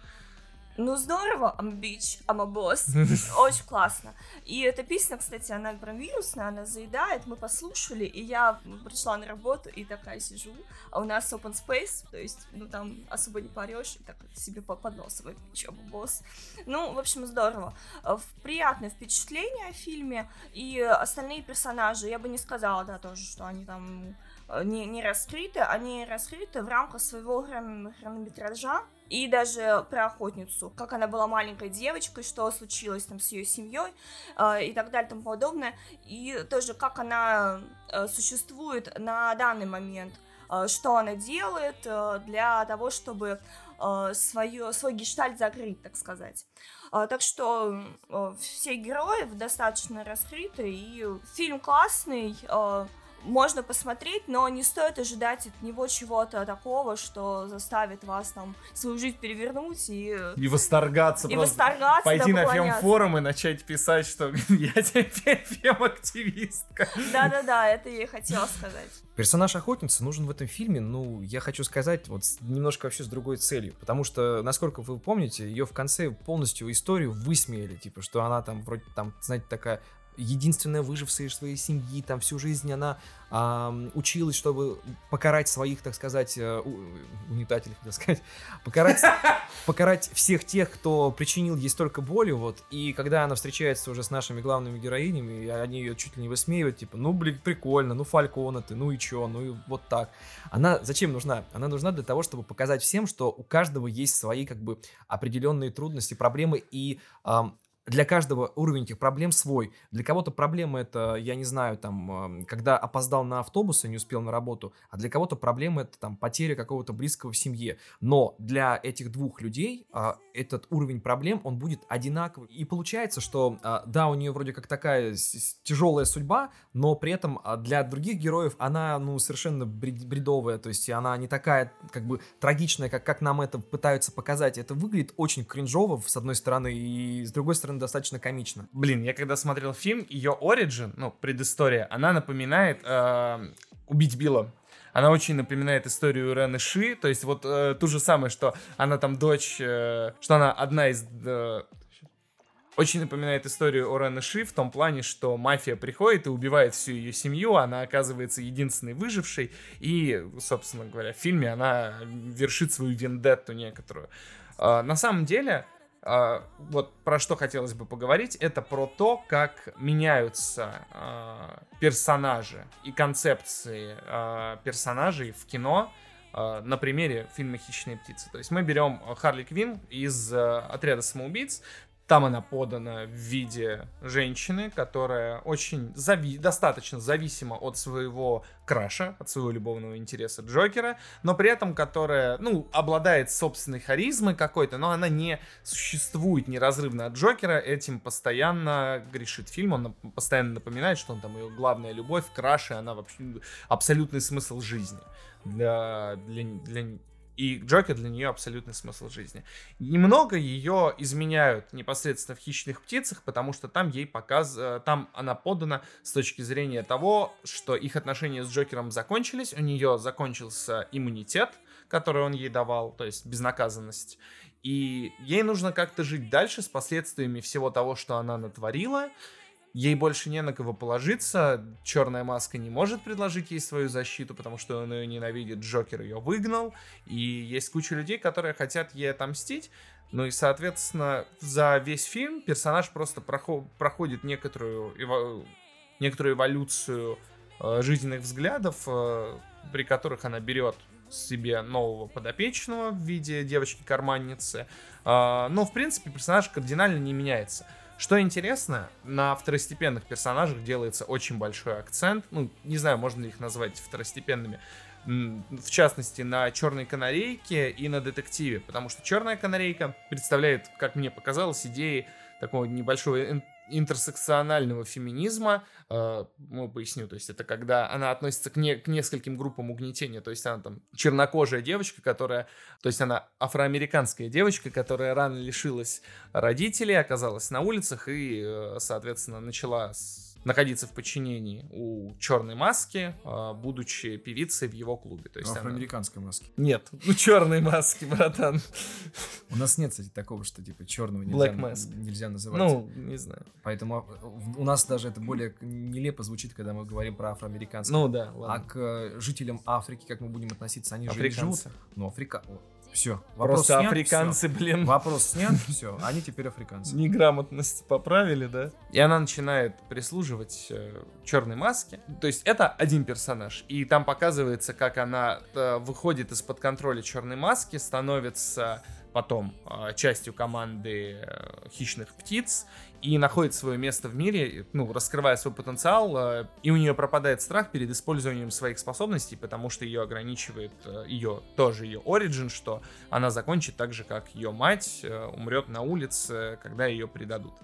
Ну здорово, I'm a bitch, I'm a boss. Очень классно. И эта песня, кстати, она прям вирусная, она заедает. Мы послушали, и я пришла на работу и такая сижу. А у нас open space, то есть, ну там особо не порешь, и так себе под нос чем босс. Ну, в общем, здорово. Приятное впечатление о фильме. И остальные персонажи, я бы не сказала, да, тоже, что они там э, не, не раскрыты, они раскрыты в рамках своего хрон- хронометража, и даже про охотницу, как она была маленькой девочкой, что случилось там с ее семьей э, и так далее и тому подобное, и тоже как она э, существует на данный момент, э, что она делает э, для того, чтобы э, свое, свой гештальт закрыть, так сказать. Uh, так что uh, все герои достаточно раскрыты, и фильм классный, uh, можно посмотреть, но не стоит ожидать от него чего-то такого, что заставит вас там свою жизнь перевернуть и... И восторгаться. И восторгаться, Пойти на фем-форум и начать писать, что я теперь фем-активистка. Да-да-да, это я и хотела сказать. Персонаж охотницы нужен в этом фильме, ну, я хочу сказать, вот немножко вообще с другой целью. Потому что, насколько вы помните, ее в конце полностью историю высмеяли, типа, что она там вроде там, знаете, такая единственная выжившая из своей семьи, там всю жизнь она а, училась, чтобы покарать своих, так сказать, э, угнетателей, так сказать, покарать, покарать всех тех, кто причинил ей столько боли, вот, и когда она встречается уже с нашими главными героинями, и они ее чуть ли не высмеивают, типа, ну, блин, прикольно, ну, Фалькона ты, ну и чё, ну и вот так. Она зачем нужна? Она нужна для того, чтобы показать всем, что у каждого есть свои, как бы, определенные трудности, проблемы, и для каждого уровень этих проблем свой. Для кого-то проблема это, я не знаю, там, когда опоздал на автобус и не успел на работу, а для кого-то проблема это там потеря какого-то близкого в семье. Но для этих двух людей а, этот уровень проблем, он будет одинаковый. И получается, что а, да, у нее вроде как такая тяжелая судьба, но при этом а, для других героев она, ну, совершенно бредовая, то есть она не такая, как бы, трагичная, как, как нам это пытаются показать. Это выглядит очень кринжово, с одной стороны, и с другой стороны, достаточно комично. Блин, я когда смотрел фильм, ее origin, ну, предыстория, она напоминает э, «Убить Билла». Она очень напоминает историю Рены Ши, то есть вот э, ту же самое, что она там дочь, э, что она одна из... Э, очень напоминает историю о Рене Ши в том плане, что мафия приходит и убивает всю ее семью, она оказывается единственной выжившей, и, собственно говоря, в фильме она вершит свою вендетту некоторую. Э, на самом деле, вот про что хотелось бы поговорить, это про то, как меняются uh, персонажи и концепции uh, персонажей в кино на примере фильма «Хищные птицы». То есть мы берем Харли Квин из «Отряда самоубийц», там она подана в виде женщины, которая очень зави- достаточно зависима от своего краша, от своего любовного интереса Джокера, но при этом которая, ну, обладает собственной харизмой какой-то, но она не существует неразрывно от Джокера, этим постоянно грешит фильм, он постоянно напоминает, что он там ее главная любовь, краш, и она вообще абсолютный смысл жизни для, для, для и Джокер для нее абсолютный смысл жизни. Немного ее изменяют непосредственно в «Хищных птицах», потому что там ей показ... Э, там она подана с точки зрения того, что их отношения с Джокером закончились, у нее закончился иммунитет, который он ей давал, то есть безнаказанность. И ей нужно как-то жить дальше с последствиями всего того, что она натворила. Ей больше не на кого положиться. Черная маска не может предложить ей свою защиту, потому что он ее ненавидит. Джокер ее выгнал. И есть куча людей, которые хотят ей отомстить. Ну и, соответственно, за весь фильм персонаж просто проход- проходит некоторую, эво- некоторую эволюцию э, жизненных взглядов, э, при которых она берет себе нового подопечного в виде девочки-карманницы. Э, но, в принципе, персонаж кардинально не меняется. Что интересно, на второстепенных персонажах делается очень большой акцент. Ну, не знаю, можно ли их назвать второстепенными. В частности, на черной канарейке и на детективе. Потому что черная канарейка представляет, как мне показалось, идеи такого небольшого интерсекционального феминизма, э, ну, поясню, то есть это когда она относится к, не, к нескольким группам угнетения, то есть она там чернокожая девочка, которая, то есть она афроамериканская девочка, которая рано лишилась родителей, оказалась на улицах и, э, соответственно, начала находиться в подчинении у черной маски, а, будучи певицей в его клубе. То есть Афроамериканской она... маски. Нет, ну черной маски, братан. У нас нет, кстати, такого, что типа черного нельзя, нельзя называть. Ну, не знаю. Поэтому а, у нас даже это более нелепо звучит, когда мы говорим про афроамериканцев. Ну да, ладно. А к э, жителям Африки, как мы будем относиться, они же живут. Ну, Африка... Все. Вопрос Просто снят, африканцы, все. блин. Вопрос снят, все. Они теперь африканцы. Неграмотность поправили, да? И она начинает прислуживать э, черной маске. То есть это один персонаж. И там показывается, как она э, выходит из-под контроля черной маски, становится потом э, частью команды э, хищных птиц и находит свое место в мире, ну, раскрывая свой потенциал, э, и у нее пропадает страх перед использованием своих способностей, потому что ее ограничивает э, ее, тоже ее оригин, что она закончит так же, как ее мать, э, умрет на улице, когда ее предадут.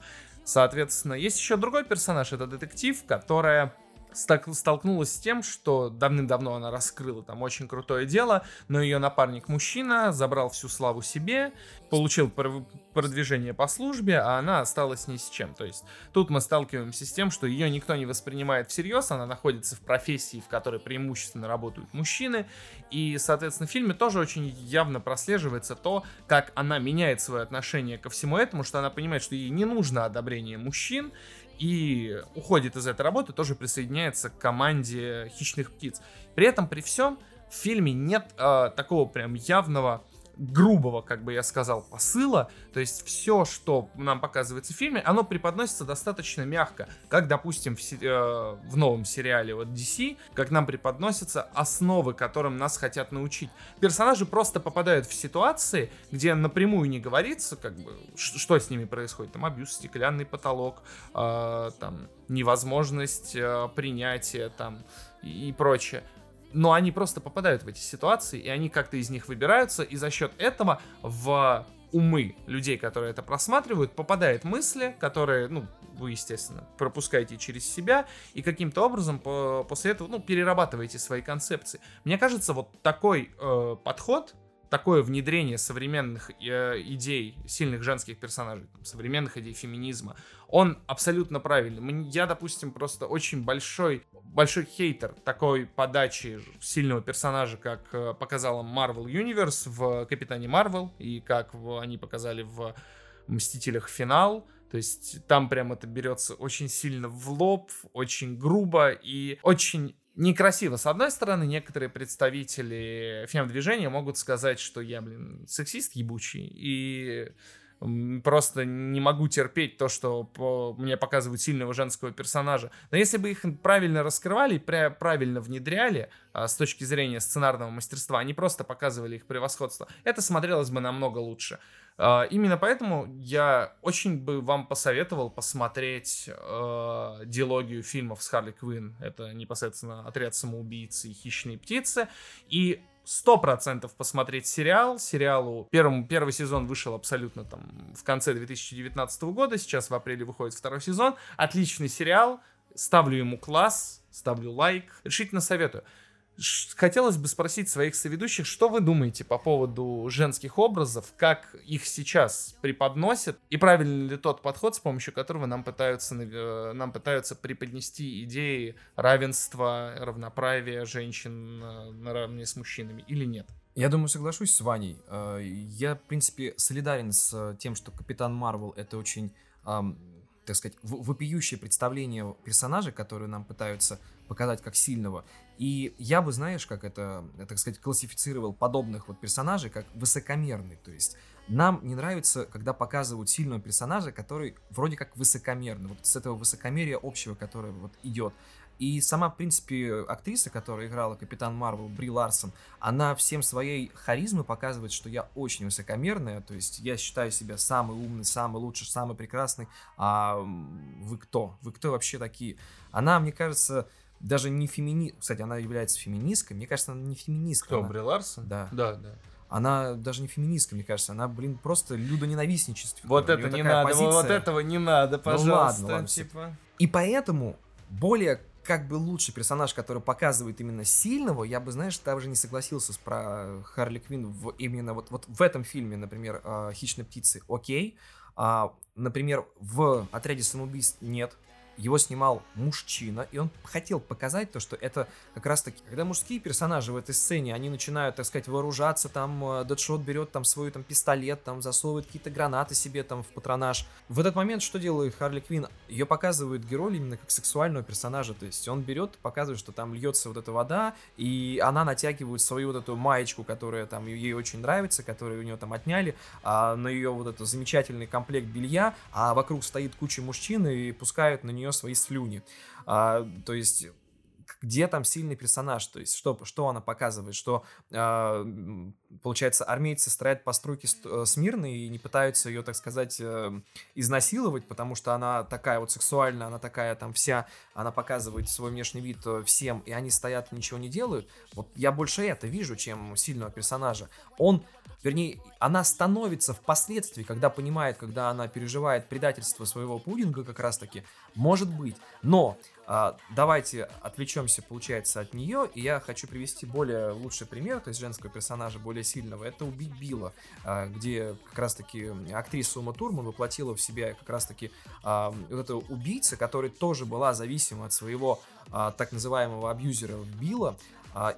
Соответственно, есть еще другой персонаж, это детектив, которая столкнулась с тем, что давным-давно она раскрыла там очень крутое дело, но ее напарник мужчина забрал всю славу себе, получил продвижение по службе, а она осталась ни с чем. То есть тут мы сталкиваемся с тем, что ее никто не воспринимает всерьез, она находится в профессии, в которой преимущественно работают мужчины, и, соответственно, в фильме тоже очень явно прослеживается то, как она меняет свое отношение ко всему этому, что она понимает, что ей не нужно одобрение мужчин, и уходит из этой работы, тоже присоединяется к команде «Хищных птиц». При этом, при всем, в фильме нет э, такого прям явного грубого, как бы я сказал, посыла. То есть все, что нам показывается в фильме, оно преподносится достаточно мягко. Как, допустим, в, э, в новом сериале вот DC, как нам преподносятся основы, которым нас хотят научить. Персонажи просто попадают в ситуации, где напрямую не говорится, как бы, что с ними происходит. Там абьюз, стеклянный потолок, э, там невозможность э, принятия там и, прочее но они просто попадают в эти ситуации, и они как-то из них выбираются, и за счет этого в умы людей, которые это просматривают, попадают мысли, которые, ну, вы, естественно, пропускаете через себя, и каким-то образом по после этого, ну, перерабатываете свои концепции. Мне кажется, вот такой э, подход, такое внедрение современных э, идей сильных женских персонажей, там, современных идей феминизма, он абсолютно правильный. Я, допустим, просто очень большой большой хейтер такой подачи сильного персонажа, как э, показала Marvel Universe в Капитане Марвел, и как в, они показали в Мстителях финал. То есть там прям это берется очень сильно в лоб, очень грубо и очень некрасиво. С одной стороны, некоторые представители фем-движения могут сказать, что я, блин, сексист ебучий, и просто не могу терпеть то, что по, мне показывают сильного женского персонажа. Но если бы их правильно раскрывали, правильно внедряли а, с точки зрения сценарного мастерства, они просто показывали их превосходство, это смотрелось бы намного лучше. А, именно поэтому я очень бы вам посоветовал посмотреть э, диалогию фильмов с Харли Квинн. Это непосредственно «Отряд самоубийц» и «Хищные птицы». И сто процентов посмотреть сериал. Сериалу первым, первый сезон вышел абсолютно там в конце 2019 года, сейчас в апреле выходит второй сезон. Отличный сериал, ставлю ему класс, ставлю лайк, решительно советую. Хотелось бы спросить своих соведущих, что вы думаете по поводу женских образов, как их сейчас преподносят, и правильно ли тот подход, с помощью которого нам пытаются, э, нам пытаются преподнести идеи равенства, равноправия женщин э, наравне с мужчинами, или нет? Я думаю, соглашусь с Ваней. Э, я, в принципе, солидарен с тем, что Капитан Марвел это очень так сказать, вопиющее представление персонажа, который нам пытаются показать как сильного. И я бы, знаешь, как это, так сказать, классифицировал подобных вот персонажей как высокомерный. То есть нам не нравится, когда показывают сильного персонажа, который вроде как высокомерный. Вот с этого высокомерия общего, которое вот идет. И сама, в принципе, актриса, которая играла Капитан Марвел, Бри Ларсон, она всем своей харизмой показывает, что я очень высокомерная, то есть я считаю себя самый умный, самый лучший, самый прекрасный, а вы кто? Вы кто вообще такие? Она, мне кажется, даже не фемини... Кстати, она является феминисткой. Мне кажется, она не феминистка. Кто, она... Бри Ларсон? Да. Да, да. Она даже не феминистка, мне кажется. Она, блин, просто людоненавистничество. Вот это не надо, позиция. вот этого не надо, пожалуйста. Ну, ладно, ладно, типа. И поэтому более как бы лучший персонаж, который показывает именно сильного, я бы, знаешь, даже не согласился с про Харли Квинн в, именно вот, вот в этом фильме, например, «Хищные птицы», окей. А, например, в «Отряде самоубийств» нет его снимал мужчина, и он хотел показать то, что это как раз таки, когда мужские персонажи в этой сцене, они начинают, так сказать, вооружаться, там, э, Дэдшот берет там свой там пистолет, там, засовывает какие-то гранаты себе там в патронаж. В этот момент что делает Харли Квин? Ее показывают герой именно как сексуального персонажа, то есть он берет, показывает, что там льется вот эта вода, и она натягивает свою вот эту маечку, которая там ей очень нравится, которую у нее там отняли, а на ее вот этот замечательный комплект белья, а вокруг стоит куча мужчин и пускают на нее нее свои слюни. А, то есть где там сильный персонаж, то есть что, что она показывает, что, э, получается, армейцы строят постройки э, смирно и не пытаются ее, так сказать, э, изнасиловать, потому что она такая вот сексуальная, она такая там вся, она показывает свой внешний вид э, всем, и они стоят ничего не делают. Вот я больше это вижу, чем сильного персонажа. Он, вернее, она становится впоследствии, когда понимает, когда она переживает предательство своего пудинга как раз-таки, может быть, но а, давайте отвлечемся, получается, от нее, и я хочу привести более лучший пример, то есть женского персонажа, более сильного, это «Убить Билла», а, где как раз-таки актриса Ума Турман воплотила в себя как раз-таки а, вот этого убийца, которая тоже была зависима от своего а, так называемого абьюзера Билла,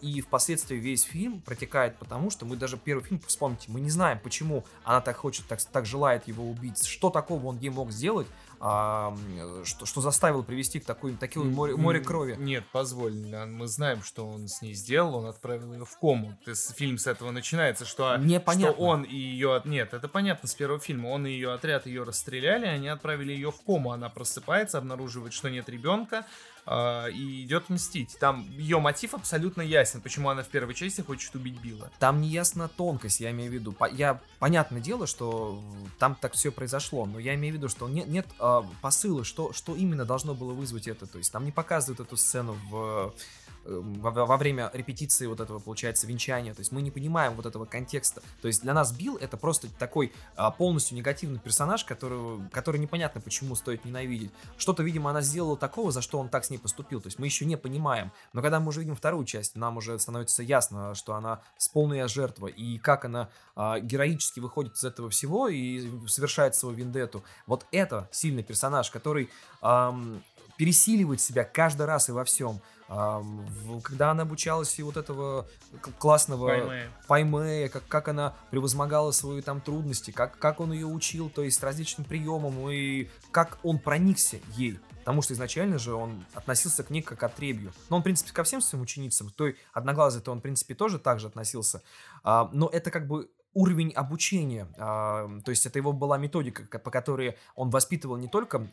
и впоследствии весь фильм протекает потому, что мы даже первый фильм, вспомните, мы не знаем, почему она так хочет, так, так желает его убить, что такого он ей мог сделать, а, что, что заставило привести к такой, такой море, море крови. Нет, позволь, мы знаем, что он с ней сделал, он отправил ее в кому. Ты, фильм с этого начинается, что, Непонятно. что он и ее... Нет, это понятно с первого фильма. Он и ее отряд ее расстреляли, они отправили ее в кому. Она просыпается, обнаруживает, что нет ребенка, э, и идет мстить. Там ее мотив абсолютно ясен, почему она в первой части хочет убить Билла. Там не ясна тонкость, я имею в виду. Я, понятное дело, что там так все произошло, но я имею в виду, что нет, нет э, посыла, что, что именно должно было вызвать это. То есть нам не показывают эту сцену в во, во время репетиции вот этого, получается, венчания. То есть мы не понимаем вот этого контекста. То есть для нас Билл это просто такой а, полностью негативный персонаж, который, который непонятно почему стоит ненавидеть. Что-то, видимо, она сделала такого, за что он так с ней поступил. То есть мы еще не понимаем. Но когда мы уже видим вторую часть, нам уже становится ясно, что она с полной жертва. И как она а, героически выходит из этого всего и совершает свою вендетту. Вот это сильный персонаж, который ам, пересиливает себя каждый раз и во всем когда она обучалась и вот этого классного Паймея, как, как она превозмогала свои там трудности, как, как он ее учил, то есть различным приемам, и как он проникся ей. Потому что изначально же он относился к ней как к отребью. Но он, в принципе, ко всем своим ученицам, той одноглазой-то он, в принципе, тоже так же относился. А, но это как бы уровень обучения, то есть это его была методика, по которой он воспитывал не только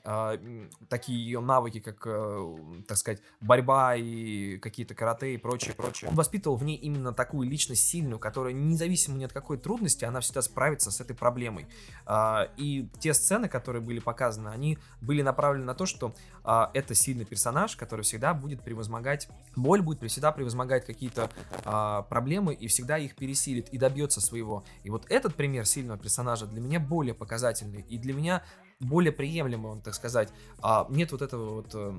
такие ее навыки, как, э, так сказать, борьба и какие-то карате и прочее, прочее. Он воспитывал в ней именно такую личность сильную, которая независимо ни от какой трудности, она всегда справится с этой проблемой. Э, и те сцены, которые были показаны, они были направлены на то, что э, это сильный персонаж, который всегда будет превозмогать боль, будет всегда превозмогать какие-то э, проблемы и всегда их пересилит и добьется своего. И вот этот пример сильного персонажа для меня более показательный. И для меня более приемлемый, он, так сказать. А нет вот этого вот э,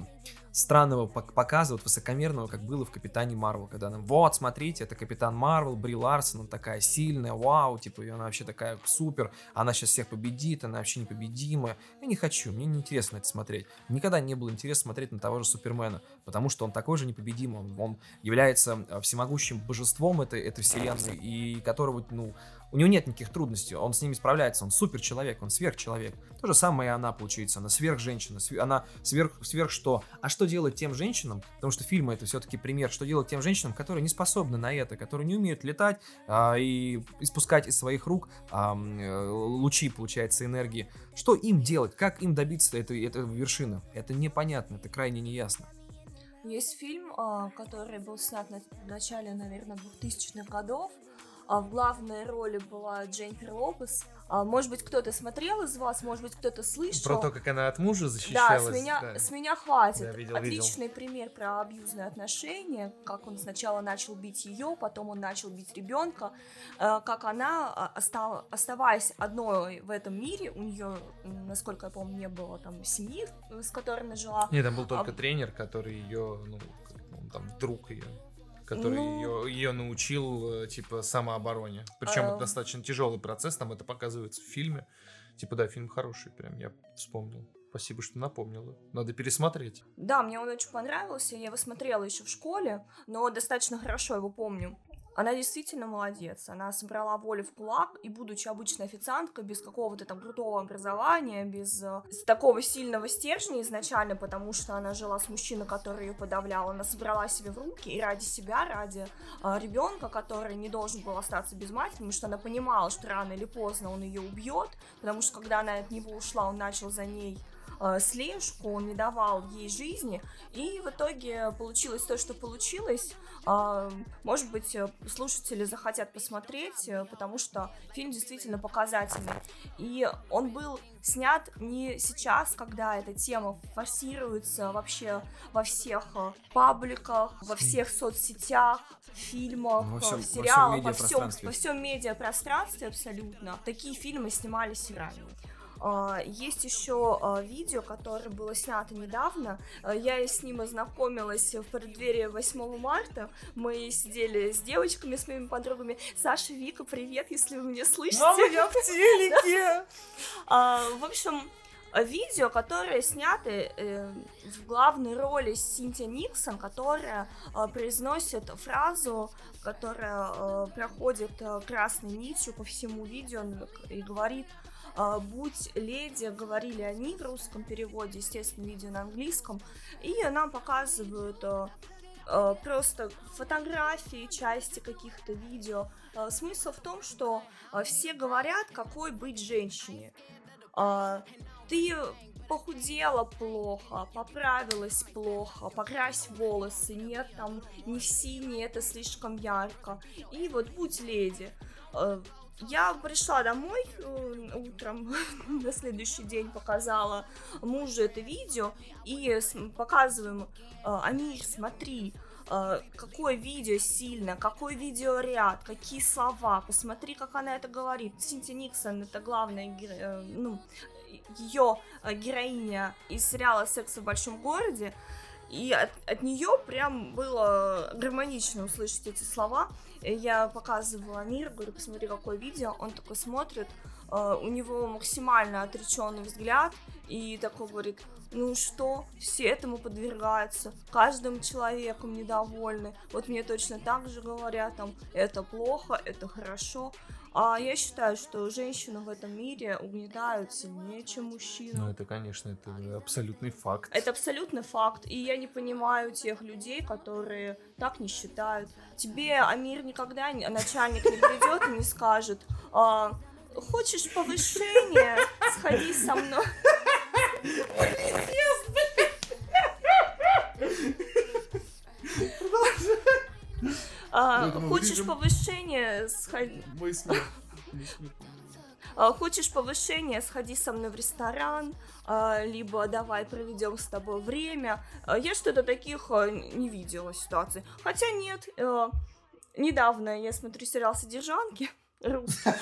странного показа, вот высокомерного, как было в Капитане Марвел, когда нам, вот, смотрите, это Капитан Марвел, Бри Ларсон, она такая сильная, вау, типа, и она вообще такая супер, она сейчас всех победит, она вообще непобедимая. Я не хочу, мне не интересно это смотреть. Никогда не было интересно смотреть на того же Супермена, потому что он такой же непобедимый, он, он является э, всемогущим божеством этой, этой вселенной, и которого, ну, у него нет никаких трудностей, он с ними справляется, он супер человек, он сверхчеловек. То же самое и она, получается, она сверхженщина, она сверх, сверх что? А что делать тем женщинам, потому что фильмы это все-таки пример, что делать тем женщинам, которые не способны на это, которые не умеют летать а, и испускать из своих рук а, э, лучи, получается, энергии. Что им делать, как им добиться этой, этой вершины? Это непонятно, это крайне неясно. Есть фильм, а, который был снят на начале, наверное, 2000-х годов, в главной роли была Дженнифер Лопес. А, может быть, кто-то смотрел из вас, может быть, кто-то слышал. Про то, как она от мужа защищалась. Да, с меня, да. С меня хватит. Да, видел, Отличный видел. пример про абьюзные отношения, как он сначала начал бить ее, потом он начал бить ребенка, э, как она, а, оставаясь одной в этом мире, у нее, насколько я помню, не было там семьи, с которой она жила. Нет, там был только а... тренер, который ее, ну, там друг ее который ну... ее, ее научил, э, типа, самообороне. Причем а... это достаточно тяжелый процесс, там это показывается в фильме. Типа, да, фильм хороший, прям я вспомнил. Спасибо, что напомнила. Надо пересмотреть. Да, мне он очень понравился. Я его смотрела еще в школе, но достаточно хорошо его помню. Она действительно молодец. Она собрала волю в кулак, и будучи обычной официанткой, без какого-то там крутого образования, без э, такого сильного стержня изначально, потому что она жила с мужчиной, который ее подавлял, она собрала себе в руки и ради себя, ради э, ребенка, который не должен был остаться без матери, потому что она понимала, что рано или поздно он ее убьет, потому что когда она от него ушла, он начал за ней слежку, он не давал ей жизни, и в итоге получилось то, что получилось. Э, может быть, э, слушатели захотят посмотреть, э, потому что фильм действительно показательный. И он был снят не сейчас, когда эта тема форсируется вообще во всех э, пабликах, во всех соцсетях, фильмах, во всем, сериалах, во всем, во всем, во всем медиапространстве абсолютно. Такие фильмы снимались и ранее. А, есть еще а, видео, которое было снято недавно. А, я с ним ознакомилась в преддверии 8 марта. Мы сидели с девочками, с моими подругами. Саша, Вика, привет, если вы меня слышите. Мама, я в телеке! В общем, видео, которые сняты э, в главной роли Синтия Никсон, которая э, произносит фразу, которая э, проходит красной нитью по всему видео и говорит э, «Будь леди», говорили они в русском переводе, естественно, видео на английском, и нам показывают э, э, просто фотографии, части каких-то видео. Э, смысл в том, что все говорят, какой быть женщине. Э, ты похудела плохо, поправилась плохо, покрась волосы, нет, там не в синий, это слишком ярко. И вот будь леди. Э, я пришла домой э, утром, на следующий день показала мужу это видео и показываем, э, Амир, смотри, какое видео сильно, какой видеоряд, какие слова, посмотри, как она это говорит. Синти Никсон, это главная, ну, ее э, героиня из сериала «Секс в большом городе», и от, от нее прям было гармонично услышать эти слова. Я показывала мир, говорю, посмотри, какое видео. Он такой смотрит, э, у него максимально отреченный взгляд, и такой говорит, ну что, все этому подвергаются, каждым человеком недовольны. Вот мне точно так же говорят, там, это плохо, это хорошо. А я считаю, что женщину в этом мире угнетают сильнее, чем мужчину. Ну, это, конечно, это абсолютный факт. Это абсолютный факт. И я не понимаю тех людей, которые так не считают. Тебе Амир никогда не, начальник не придет и не скажет, а, хочешь повышение, сходи со мной. А, хочешь повышение, сходи... А, хочешь повышение, сходи со мной в ресторан, а, либо давай проведем с тобой время. А, я что-то таких не видела ситуаций. Хотя нет, э, недавно я смотрю сериал «Содержанки» русский.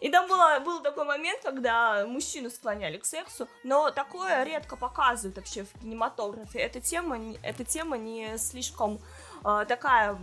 И там было, был такой момент, когда мужчину склоняли к сексу, но такое редко показывают вообще в кинематографе. Эта тема, эта тема не слишком э, такая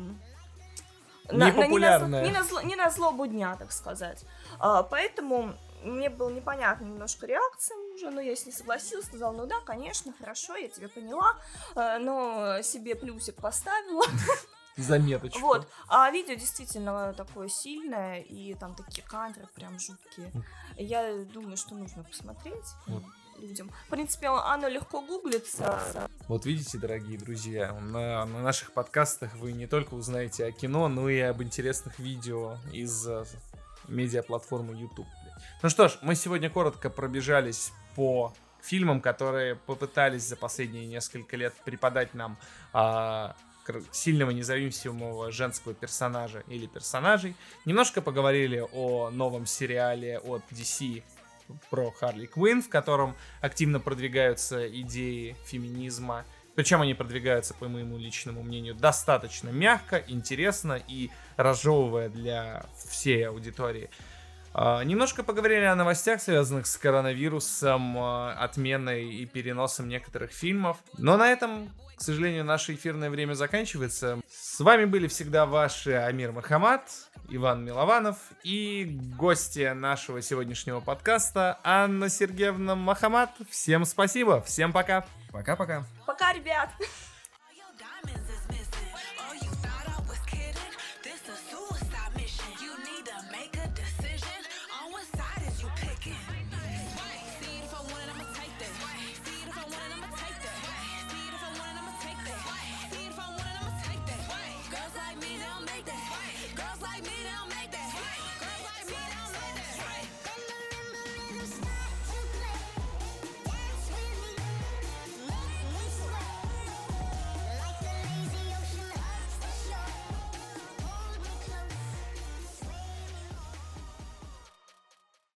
на, Непопулярная. Не на, зло, не на злобу дня, так сказать. А, поэтому мне было непонятно немножко реакция мужа, но я с ней согласилась, сказала, ну да, конечно, хорошо, я тебя поняла, а, но себе плюсик поставила. Заметочку. Вот. А видео действительно такое сильное, и там такие кадры прям жуткие. Я думаю, что нужно посмотреть. Вот людям. В принципе, оно легко гуглится. Вот видите, дорогие друзья, на, на наших подкастах вы не только узнаете о кино, но и об интересных видео из э, медиаплатформы YouTube. Ну что ж, мы сегодня коротко пробежались по фильмам, которые попытались за последние несколько лет преподать нам а, сильного независимого женского персонажа или персонажей. Немножко поговорили о новом сериале от DC про Харли Квинн, в котором активно продвигаются идеи феминизма. Причем они продвигаются, по моему личному мнению, достаточно мягко, интересно и разжевывая для всей аудитории. Uh, немножко поговорили о новостях, связанных с коронавирусом, uh, отменой и переносом некоторых фильмов. Но на этом, к сожалению, наше эфирное время заканчивается. С вами были всегда ваши Амир Махамад, Иван Милованов и гости нашего сегодняшнего подкаста Анна Сергеевна Махамад. Всем спасибо, всем пока. Пока-пока. Пока, ребят.